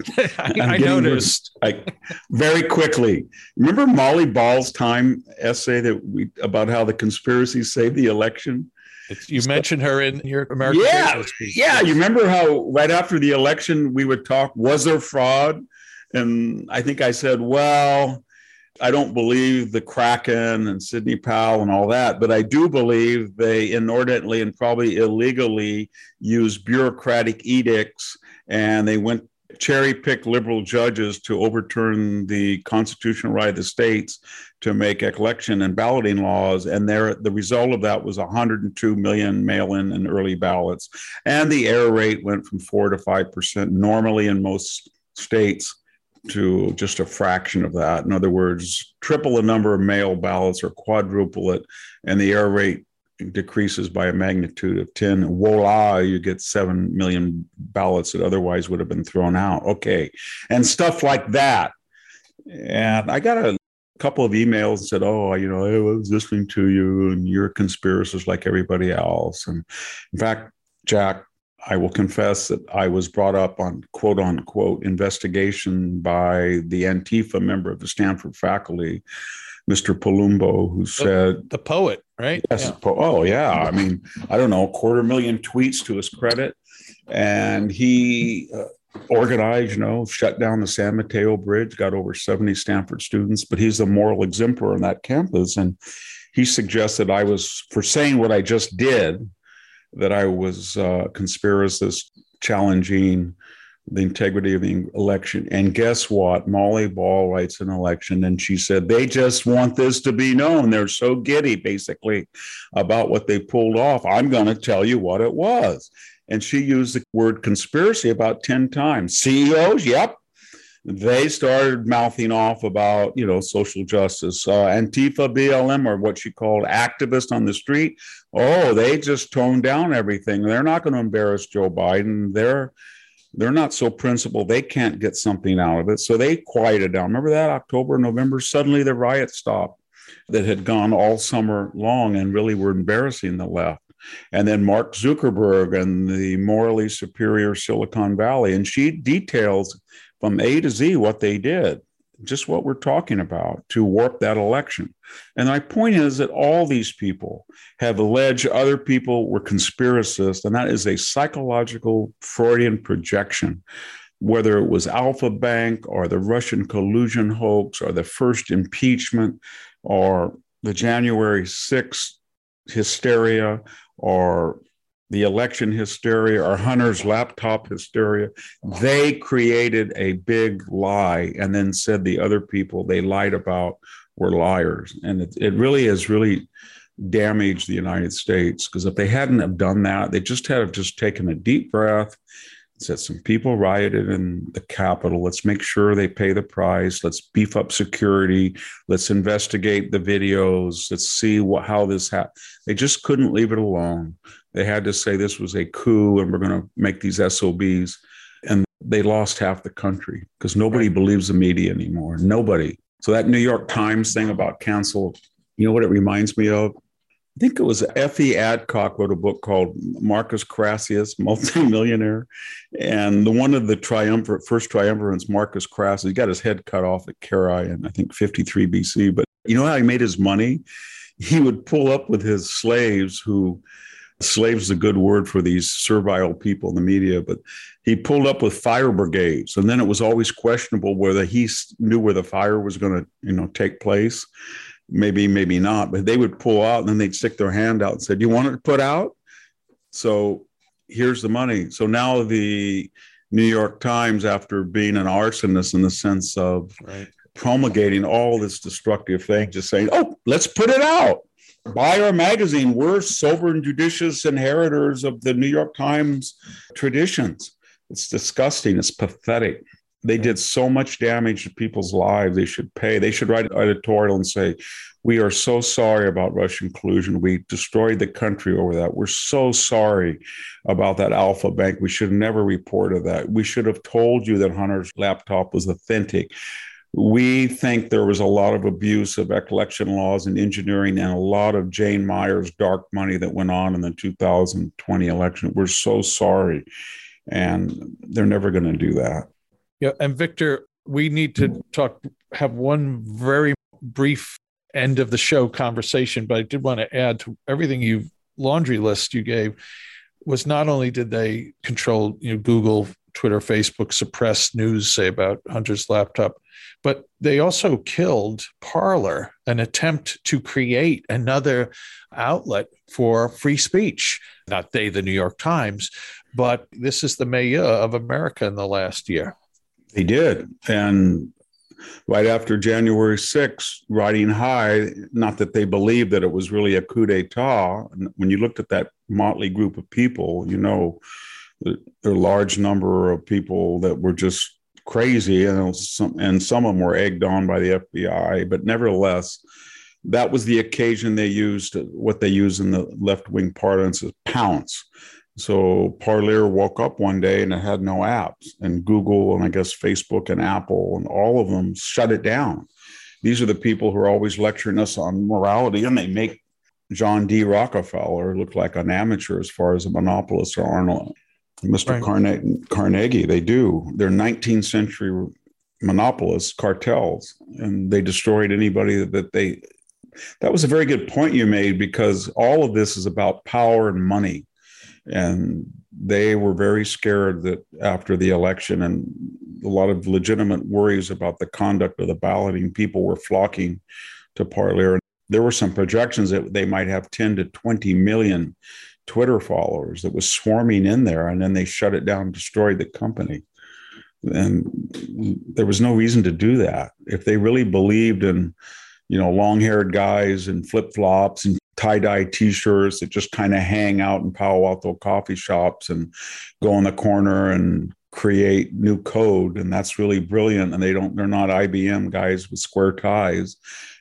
[SPEAKER 3] *laughs*
[SPEAKER 1] I, I noticed.
[SPEAKER 3] I, very quickly. Remember Molly Ball's time essay that we about how the conspiracy saved the election?
[SPEAKER 1] It's, you so, mentioned her in your American
[SPEAKER 3] yeah, Yeah, you remember how right after the election we would talk, was there fraud? And I think I said, well, I don't believe the Kraken and Sidney Powell and all that, but I do believe they inordinately and probably illegally used bureaucratic edicts and they went cherry picked liberal judges to overturn the constitutional right of the states to make election and balloting laws. And there, the result of that was 102 million mail in and early ballots. And the error rate went from four to 5% normally in most states to just a fraction of that. In other words, triple the number of mail ballots or quadruple it, and the error rate decreases by a magnitude of 10. Voila, you get 7 million ballots that otherwise would have been thrown out. Okay. And stuff like that. And I got a couple of emails and said, Oh, you know, I was listening to you and you're a conspiracist like everybody else. And in fact, Jack, I will confess that I was brought up on quote unquote investigation by the Antifa member of the Stanford faculty, Mr. Palumbo, who said
[SPEAKER 1] the, the poet, right?
[SPEAKER 3] Yes. Yeah. Po- oh, yeah. I mean, I don't know, quarter million tweets to his credit, and he uh, organized, you know, shut down the San Mateo Bridge, got over seventy Stanford students, but he's a moral exemplar on that campus, and he suggested I was for saying what I just did that I was a conspiracist challenging the integrity of the election. And guess what? Molly Ball writes an election and she said, they just want this to be known. They're so giddy, basically, about what they pulled off. I'm going to tell you what it was. And she used the word conspiracy about 10 times. CEOs, yep. They started mouthing off about you know social justice. Uh, antifa blm or what she called activists on the street oh they just toned down everything. They're not going to embarrass joe biden. They're they're not so principled. They can't get something out of it. So they quieted down. Remember that october november? Suddenly the riot stopped that had gone all summer long and really were embarrassing the left. And then Mark Zuckerberg and the morally superior Silicon Valley. And she details from A to Z what they did, just what we're talking about to warp that election. And my point is that all these people have alleged other people were conspiracists, and that is a psychological Freudian projection. Whether it was Alfa Bank or the Russian collusion hoax or the first impeachment or the January 6th hysteria or the election hysteria or Hunter's laptop hysteria. They created a big lie and then said the other people they lied about were liars. And it, it really has really damaged the United States because if they hadn't have done that, they just had have just taken a deep breath said some people rioted in the Capitol. Let's make sure they pay the price. Let's beef up security. Let's investigate the videos. Let's see what how this happened. They just couldn't leave it alone. They had to say this was a coup and we're going to make these SOBs. And they lost half the country because nobody right. believes the media anymore. Nobody. So that New York Times thing about cancel, you know what it reminds me of? I think it was F.E. Adcock wrote a book called Marcus Crassus, Multimillionaire. And the one of the triumvirate, first triumvirates, Marcus Crassus, he got his head cut off at Carrhae in, I think, 53 BC. But you know how he made his money? He would pull up with his slaves who slaves is a good word for these servile people in the media, but he pulled up with fire brigades. And then it was always questionable whether he knew where the fire was going to, you know, take place. Maybe, maybe not, but they would pull out and then they'd stick their hand out and said, you want it put out? So here's the money. So now the New York Times, after being an arsonist in the sense of right. promulgating all this destructive thing, just saying, oh, let's put it out buy our magazine. We're sober and judicious inheritors of the New York Times traditions. It's disgusting. It's pathetic. They did so much damage to people's lives. They should pay. They should write an editorial and say, We are so sorry about Russian collusion. We destroyed the country over that. We're so sorry about that Alfa Bank. We should have never reported that. We should have told you that Hunter's laptop was authentic we think there was a lot of abuse of election laws and engineering and a lot of Jane Mayer's dark money that went on in the 2020 election. We're so sorry. And they're never going to do that.
[SPEAKER 1] Yeah. And Victor, we need to talk, have one very brief end of the show conversation, but I did want to add to everything you laundry list you gave was not only did they control you know Google, Twitter, Facebook, suppress news, say about Hunter's laptop, but they also killed Parler, an attempt to create another outlet for free speech. Not they, the New York Times, but this is the mayor of America in the last year.
[SPEAKER 3] They did. And right after January 6th, riding high, not that they believed that it was really a coup d'etat. When you looked at that motley group of people, you know, a large number of people that were just crazy, and some and some of them were egged on by the FBI. But nevertheless, that was the occasion they used what they use in the left wing parlance is pounce. So Parler woke up one day and it had no apps, and Google and I guess Facebook and Apple and all of them shut it down. These are the people who are always lecturing us on morality, and they make John D. Rockefeller look like an amateur as far as a monopolist or Arnold Mr. Right. Carnegie, Carnegie. They do. They're 19th century monopolists, cartels, and they destroyed anybody that they. That was a very good point you made because all of this is about power and money. And they were very scared that after the election and a lot of legitimate worries about the conduct of the balloting, people were flocking to Parler. There were some projections that they might have 10 to 20 million Twitter followers that was swarming in there, and then they shut it down, destroyed the company. And there was no reason to do that. If they really believed in, you know, long-haired guys and flip-flops and tie-dye t-shirts that just kind of hang out in Palo Alto coffee shops and go in the corner and create new code and that's really brilliant and they don't they're not IBM guys with square ties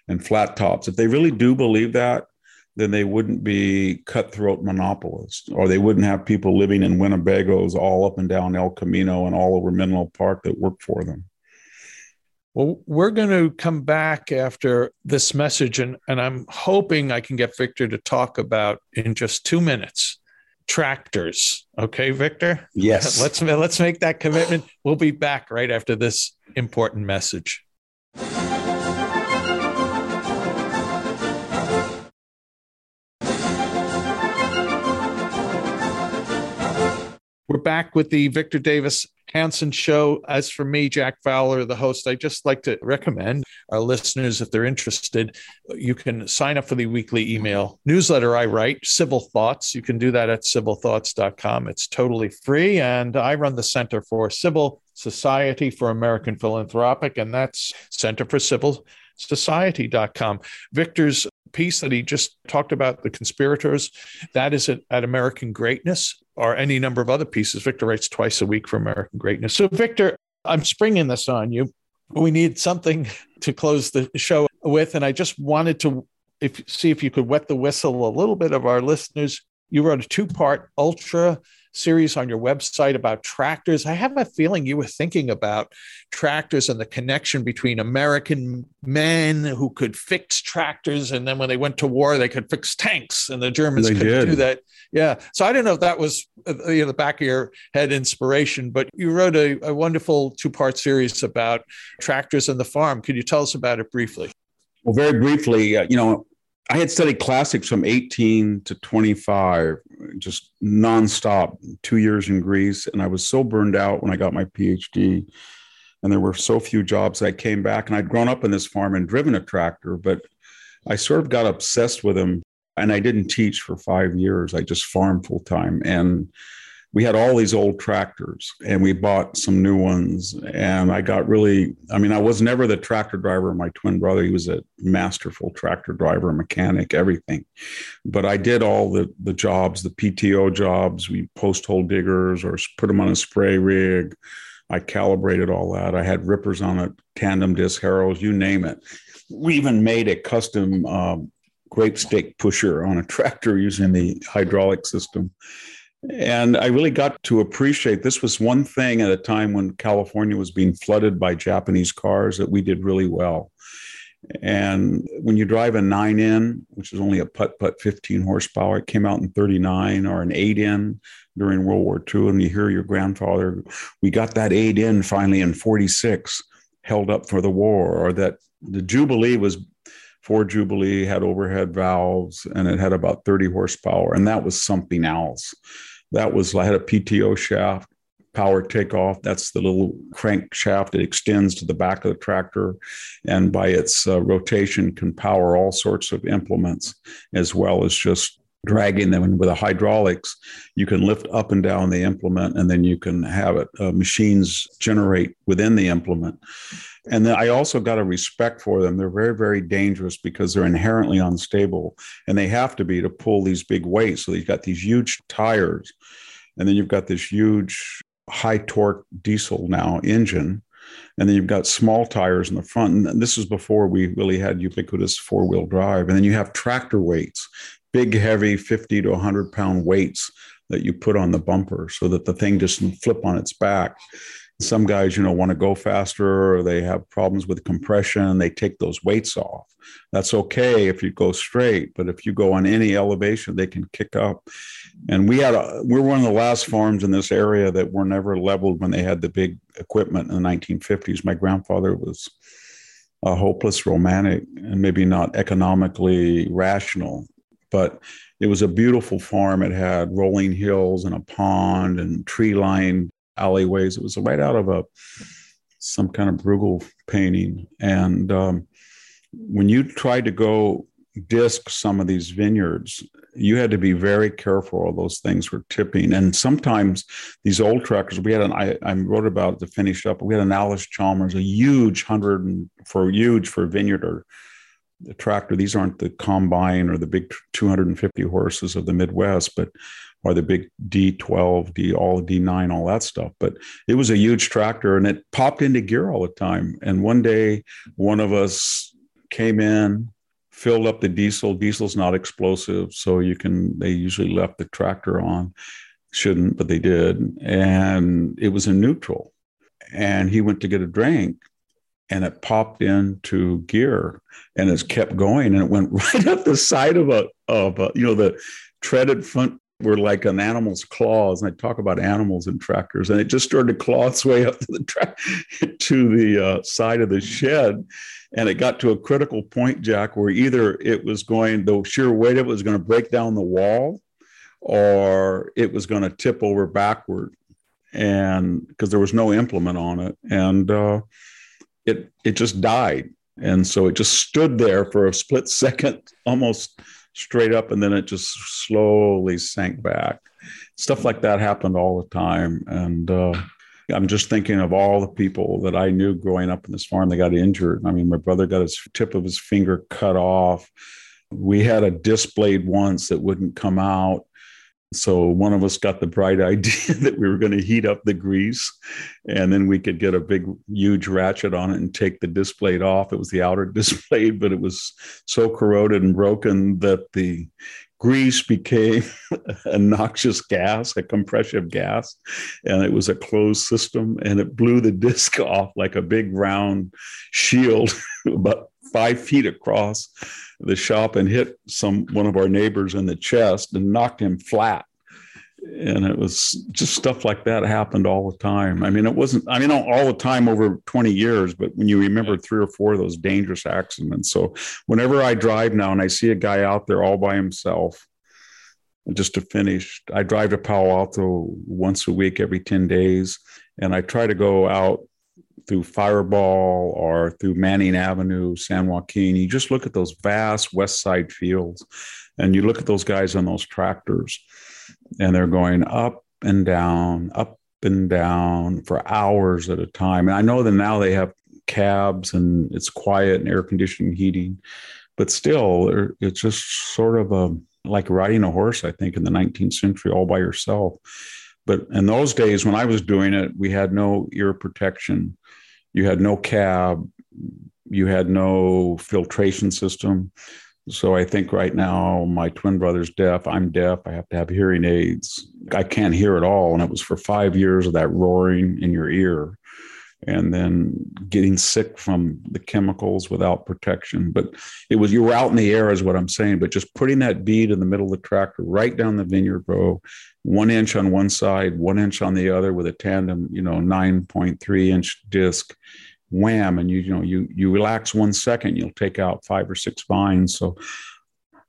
[SPEAKER 3] and flat tops if they really do believe that then they wouldn't be cutthroat monopolists or they wouldn't have people living in Winnebagos all up and down El Camino and all over Menlo Park that work for them
[SPEAKER 1] well, we're going to come back after this message, and, and I'm hoping I can get Victor to talk about in just two minutes tractors. Okay, Victor?
[SPEAKER 3] Yes.
[SPEAKER 1] Let's let's make that commitment. We'll be back right after this important message. We're back with the Victor Davis Hanson Show. As for me, Jack Fowler, the host, I just like to recommend our listeners, if they're interested, you can sign up for the weekly email newsletter I write, Civil Thoughts. You can do that at civilthoughts.com. It's totally free. And I run the Center for Civil Society for American Philanthropic, and that's Center for Civil Society.com. Victor's piece that he just talked about, the conspirators, that is at, at American Greatness or any number of other pieces. Victor writes twice a week for American Greatness. So, Victor, I'm springing this on you. We need something to close the show with, and I just wanted to if, see if you could wet the whistle a little bit of our listeners. You wrote a two part ultra series on your website about tractors. I have a feeling you were thinking about tractors and the connection between American men who could fix tractors, and then when they went to war, they could fix tanks, and the Germans
[SPEAKER 3] They
[SPEAKER 1] could
[SPEAKER 3] did.
[SPEAKER 1] do that. Yeah. So I don't know if that was uh, you know, the back of your head inspiration, but you wrote a, a wonderful two part series about tractors and the farm. Could you tell us about it briefly?
[SPEAKER 3] Well, very briefly, uh, you know, I had studied classics from 18 to 25, just nonstop, two years in Greece. And I was so burned out when I got my PhD. And there were so few jobs. I came back and I'd grown up in this farm and driven a tractor, but I sort of got obsessed with them. And I didn't teach for five years. I just farmed full time. And we had all these old tractors and we bought some new ones. And i got really i mean i was never the tractor driver my twin brother. He was a masterful tractor driver mechanic everything. But i did all the the jobs the pto jobs. We post hole diggers or put them on a spray rig. I calibrated all that. I had rippers on it tandem disc harrows you name it. We even made a custom um, grape stake pusher on a tractor using the hydraulic system and I really got to appreciate this was one thing at a time when California was being flooded by Japanese cars that we did really well. And when you drive a 9N, which is only a putt putt 15 horsepower, it came out in 39 or an 8N during World War II. And you hear your grandfather, we got that 8N finally in 46, held up for the war, or that the Jubilee was Ford Jubilee had overhead valves and it had about 30 horsepower. And that was something else that was I had a PTO shaft, power takeoff. That's the little crank shaft that extends to the back of the tractor, and by its uh, rotation can power all sorts of implements as well as just dragging them. And with the hydraulics, you can lift up and down the implement, and then you can have it uh, machines generate within the implement. And then I also got a respect for them. They're very, very dangerous because they're inherently unstable and they have to be to pull these big weights. So you've got these huge tires, and then you've got this huge high torque diesel now engine. And then you've got small tires in the front. And this is before we really had ubiquitous four wheel drive. And then you have tractor weights, big, heavy 50 to 100 pound weights that you put on the bumper so that the thing doesn't flip on its back some guys you know want to go faster or they have problems with compression they take those weights off. That's okay if you go straight but if you go on any elevation they can kick up. And we had a we're one of the last farms in this area that were never leveled when they had the big equipment in the 1950s my grandfather was a hopeless romantic and maybe not economically rational but it was a beautiful farm. It had rolling hills and a pond and tree lined alleyways. It was right out of a some kind of Bruegel painting. And um, when you tried to go disc some of these vineyards, you had to be very careful. All those things were tipping, and sometimes these old tractors. We had an I, I wrote about it to finish up. We had an Allis-Chalmers, a huge hundred and for huge for vineyarder the tractor. These aren't the combine or the big 250 horses of the Midwest, but or the big D12, D all D9, all that stuff. But it was a huge tractor and it popped into gear all the time. And one day, one of us came in, filled up the diesel. Diesel's not explosive, so you can. They usually left the tractor on, shouldn't, but they did, and it was in neutral. And he went to get a drink, and it popped into gear, and it's kept going, and it went *laughs* right up the side of a of a, you know the treaded front were like an animal's claws. And I talk about animals and tractors, and it just started to claw its way *laughs* up to the to the uh, side of the shed. And it got to a critical point, Jack, where either it was going, the sheer weight of it was going to break down the wall, or it was going to tip over backward. And because there was no implement on it, and uh, it it just died. And so it just stood there for a split *laughs* second, almost straight up and then it just slowly sank back. Stuff like that happened all the time. And uh, I'm just thinking of all the people that I knew growing up in this farm They got injured. I mean, my brother got his tip of his finger cut off. We had a disc blade once that wouldn't come out. So one of us got the bright *laughs* idea that we were going to heat up the grease and then we could get a big, huge ratchet on it and take the disc blade off. It was the outer *laughs* disc blade, but it was so corroded and broken that the grease became *laughs* a noxious gas, a compressive gas, and it was a closed system and it blew the disc off like a big round shield about five feet across the shop and hit some one of our neighbors in the chest and knocked him flat and it was just stuff like that happened all the time. I mean, it wasn't, I mean, all the time over 20 years, but when you remember three or four of those dangerous accidents. So whenever I drive now and I see a guy out there all by himself, just to finish, I drive to Palo Alto once a week every 10 days. And I try to go out through Firebaugh or through Manning Avenue, San Joaquin, you just look at those vast West Side fields and you look at those guys on those tractors and they're going up and down, up and down for hours at a time. And I know that now they have cabs and it's quiet and air conditioning heating, but still, it's just sort of a like riding a horse, I think, in the 19th century all by yourself. But in those days when I was doing it, we had no ear protection you had no cab, you had no filtration system. So I think right now my twin brother's deaf. I'm deaf. I have to have hearing aids. I can't hear at all. And it was for five years of that roaring in your ear and then getting sick from the chemicals without protection. But it was you were out in the air, is what I'm saying. But just putting that bead in the middle of the tractor, right down the vineyard row, one inch on one side, one inch on the other, with a tandem, you know, 9.3 inch disc, wham, and you you know you you relax one second, you'll take out five or six vines. So.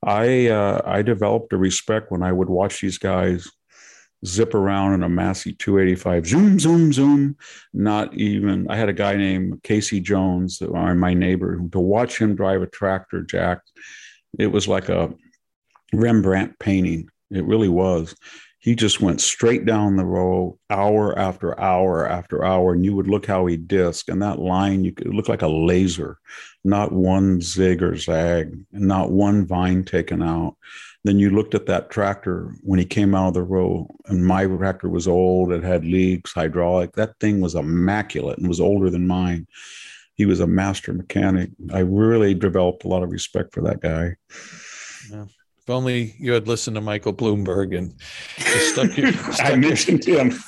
[SPEAKER 3] I uh, I developed a respect when I would watch these guys zip around in a Massey 285, zoom, zoom, zoom. Not even, I had a guy named Casey Jones, uh, my neighbor, to watch him drive a tractor, Jack, it was like a Rembrandt painting. It really was. He just went straight down the row, hour after hour after hour, and you would look how he disc, and that line you could look like a laser, not one zig or zag, and not one vine taken out. Then you looked at that tractor when he came out of the row, and my tractor was old. It had leaks, hydraulic. That thing was immaculate and was older than mine. He was a master mechanic. I really developed a lot of respect for that guy.
[SPEAKER 1] Yeah. If only you had listened to Michael Bloomberg and stuck your. *laughs*
[SPEAKER 3] Stuck I mentioned your, him.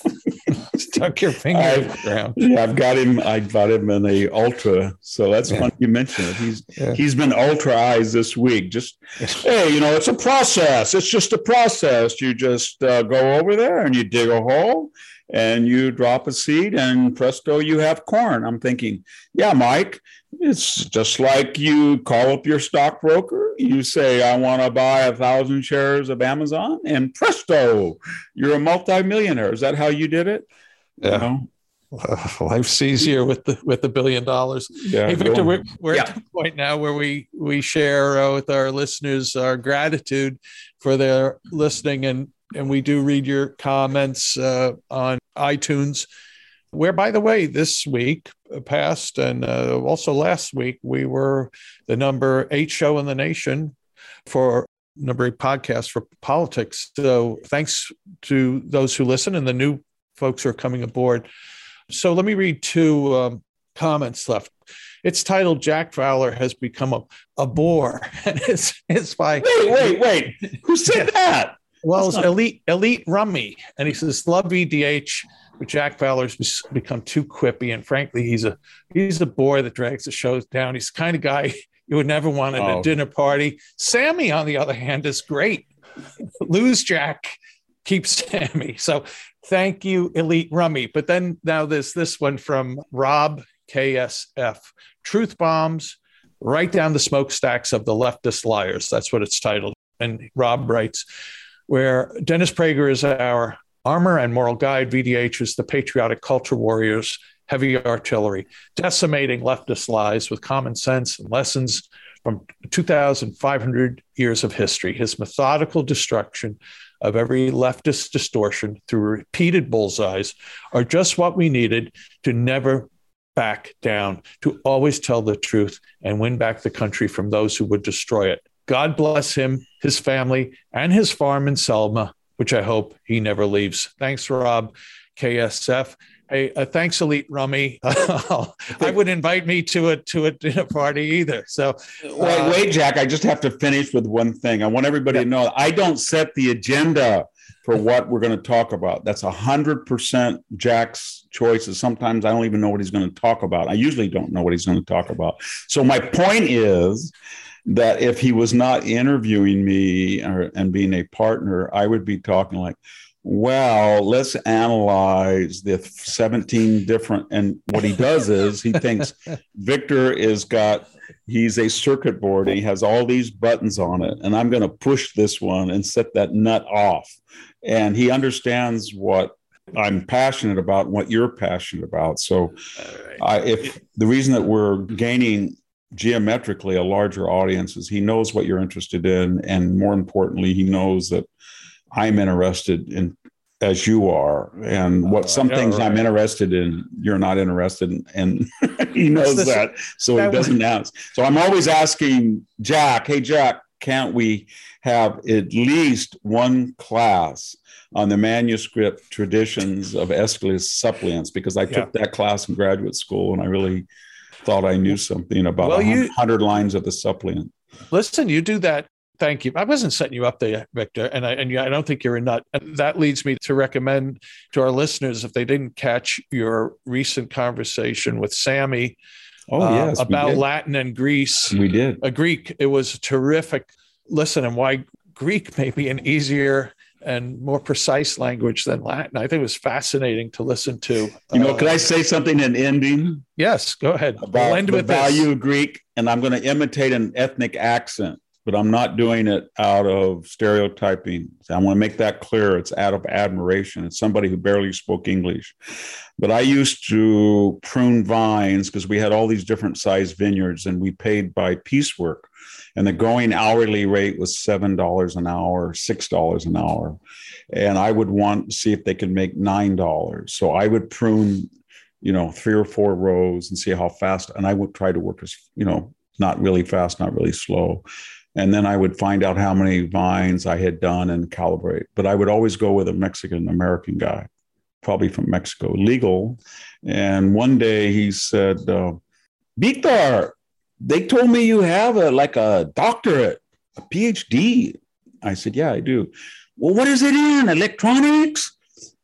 [SPEAKER 1] Stuck your finger in the ground. *laughs*
[SPEAKER 3] Yeah, I've got him. I got him in a ultra. So that's yeah. funny you mentioned it. He's yeah. he's been ultra eyes this week. Just hey, you know, it's a process. It's just a process. You just uh, go over there and you dig a hole and you drop a seed and presto, you have corn. I'm thinking, yeah, Mike, it's just like you call up your stockbroker, you say, I want to buy a thousand shares of Amazon, and presto, you're a multimillionaire. Is that how you did it?
[SPEAKER 1] Yeah. You know? Uh, *laughs* life's easier with the with the billion dollars. Yeah, hey, Victor, we're, we're yeah. at the point now where we we share uh, with our listeners our gratitude for their listening, and and we do read your comments uh, on iTunes where, by the way, this week uh, past and uh, also last week, we were the number eight show in the nation for number eight podcast for politics. So thanks to those who listen and the new folks who are coming aboard. So let me read two um, comments left. It's titled Jack Fowler has become a, a bore. *laughs* And it's, it's by.
[SPEAKER 3] Wait, wait, wait. Who said that?
[SPEAKER 1] Well, it's Elite Elite Rummy. And he says, Love VDH, but Jack Fowler's become too quippy. And frankly, he's a he's a bore that drags the shows down. He's the kind of guy you would never want at oh. a dinner party. Sammy, on the other hand, is great. *laughs* Lose Jack, keep *laughs* Sammy. So thank you, Elite Rummy. But then now there's this one from Rob KSF. Truth bombs right down the smokestacks of the leftist liars. That's what it's titled. And Rob writes, where Dennis Prager is our armor and moral guide, VDH is the patriotic culture warriors, heavy artillery, decimating leftist lies with common sense and lessons from 2,500 years of history. His methodical destruction of every leftist distortion through repeated bullseyes are just what we needed to never back down, to always tell the truth and win back the country from those who would destroy it. God bless him, his family, and his farm in Selma, which I hope he never leaves. Thanks, Rob, KSF. Hey, uh, thanks, Elite Rummy. *laughs* I would invite me to a to a dinner party either. So, uh,
[SPEAKER 3] wait, wait, Jack. I just have to finish with one thing. I want everybody yeah. to know I don't set the agenda for what we're going to talk about. That's a hundred percent Jack's choices. Sometimes I don't even know what he's going to talk about. I usually don't know what he's going to talk about. So my point is that if he was not interviewing me or, and being a partner, I would be talking like, well, let's analyze the 17 different. And what he does is he thinks Victor is got, he's a circuit board and he has all these buttons on it. And I'm going to push this one and set that nut off. And he understands what I'm passionate about, what you're passionate about. So, I, if the reason that we're gaining geometrically a larger audience is he knows what you're interested in and more importantly he knows that i'm interested in as you are and what uh, some things right. i'm interested in you're not interested in and *laughs* he knows that so that he doesn't ask so i'm always asking jack hey jack can't we have at least one class on the manuscript traditions of Aeschylus suppliants because I took yeah. that class in graduate school and I really thought I knew something about well, 100 lines of the suppliant.
[SPEAKER 1] Listen, you do that. Thank you. I wasn't setting you up there, Victor, and I and I don't think you're a nut. That leads me to recommend to our listeners if they didn't catch your recent conversation with Sammy.
[SPEAKER 3] Oh uh, yes,
[SPEAKER 1] about Latin and Greece.
[SPEAKER 3] We did
[SPEAKER 1] a Greek. It was terrific. Listen, and why Greek may be an easier and more precise language than Latin. I think it was fascinating to listen to.
[SPEAKER 3] You know, uh, could I say something in ending?
[SPEAKER 1] Yes, go ahead.
[SPEAKER 3] About we'll the value of Greek, and I'm going to imitate an ethnic accent, but I'm not doing it out of stereotyping. I want to make that clear. It's out of admiration. It's somebody who barely spoke English. But I used to prune vines because we had all these different sized vineyards, and we paid by piecework and the going hourly rate was seven dollars an hour, six dollars an hour, and I would want to see if they could make nine dollars. So I would prune, you know, three or four rows and see how fast, and I would try to work as you know, not really fast, not really slow. And then I would find out how many vines I had done and calibrate. But I would always go with a Mexican American guy, probably from Mexico, legal. And one day he said, uh, Victor, they told me you have a like a doctorate, a PhD. I said, yeah, I do. Well, what is it in? Electronics?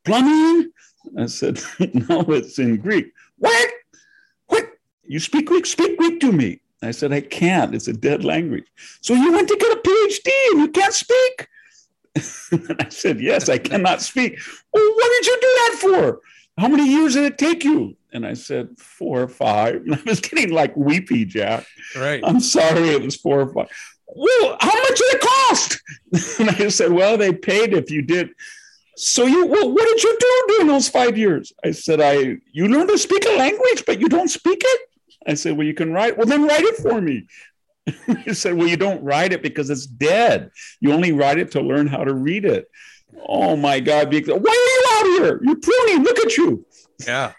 [SPEAKER 3] Plumbing? I said, *laughs* no, it's in Greek. What? What? You speak Greek? Speak Greek to me. I said, I can't. It's a dead language. So you went to get a PhD and you can't speak? *laughs* I said, yes, I cannot speak. Well, what did you do that for? How many years did it take you? And I said, four or five. And *laughs* I was getting like weepy, Jack.
[SPEAKER 1] Right.
[SPEAKER 3] I'm sorry, it was four or five. Well, how much did it cost? *laughs* and I said, well, they paid if you did. So you, well, what did you do during those five years? I said, I, you learned to speak a language, but you don't speak it. I said, well, you can write. Well, then write it for me. *laughs* he said, well, you don't write it because it's dead. You only write it to learn how to read it. Oh my God. Why are you out here? You're pruning. Look at you.
[SPEAKER 1] Yeah.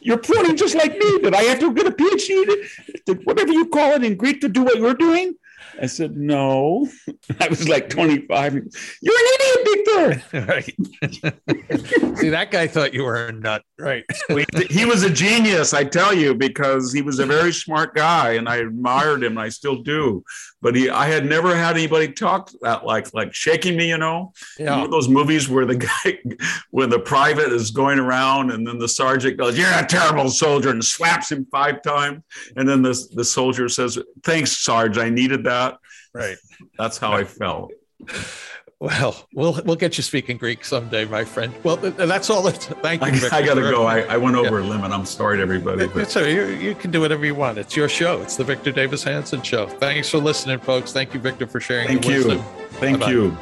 [SPEAKER 3] You're pruning just like me. Did I have to get a PhD? to whatever you call it in Greek to do what you're doing? I said, no. *laughs* I was like 25. You're an idiot, Victor. *laughs*
[SPEAKER 1] right. *laughs* See, that guy thought you were a nut. Right.
[SPEAKER 3] he was a genius, I tell you, because he was a very smart guy and I admired him and I still do. But he I had never had anybody talk that like like shaking me, you know.
[SPEAKER 1] Yeah.
[SPEAKER 3] Those movies where the *laughs* guy when the private is going around and then the sergeant goes, You're a terrible soldier and slaps him five times. And then the, the soldier says, Thanks, Sarge, I needed that.
[SPEAKER 1] Right.
[SPEAKER 3] That's how I felt. *laughs*
[SPEAKER 1] Well, we'll we'll get you speaking Greek someday, my friend. Well, that's all. It's, thank you.
[SPEAKER 3] I,
[SPEAKER 1] Victor,
[SPEAKER 3] I got to go. I. I went over
[SPEAKER 1] Yeah.
[SPEAKER 3] a limit. I'm sorry to everybody. But
[SPEAKER 1] So you, you can do whatever you want. It's your show. It's the Victor Davis Hanson Show. Thanks for listening, folks. Thank you, Victor, for sharing.
[SPEAKER 3] thank you.
[SPEAKER 1] wisdom.
[SPEAKER 3] Thank
[SPEAKER 1] Bye-bye.
[SPEAKER 3] you.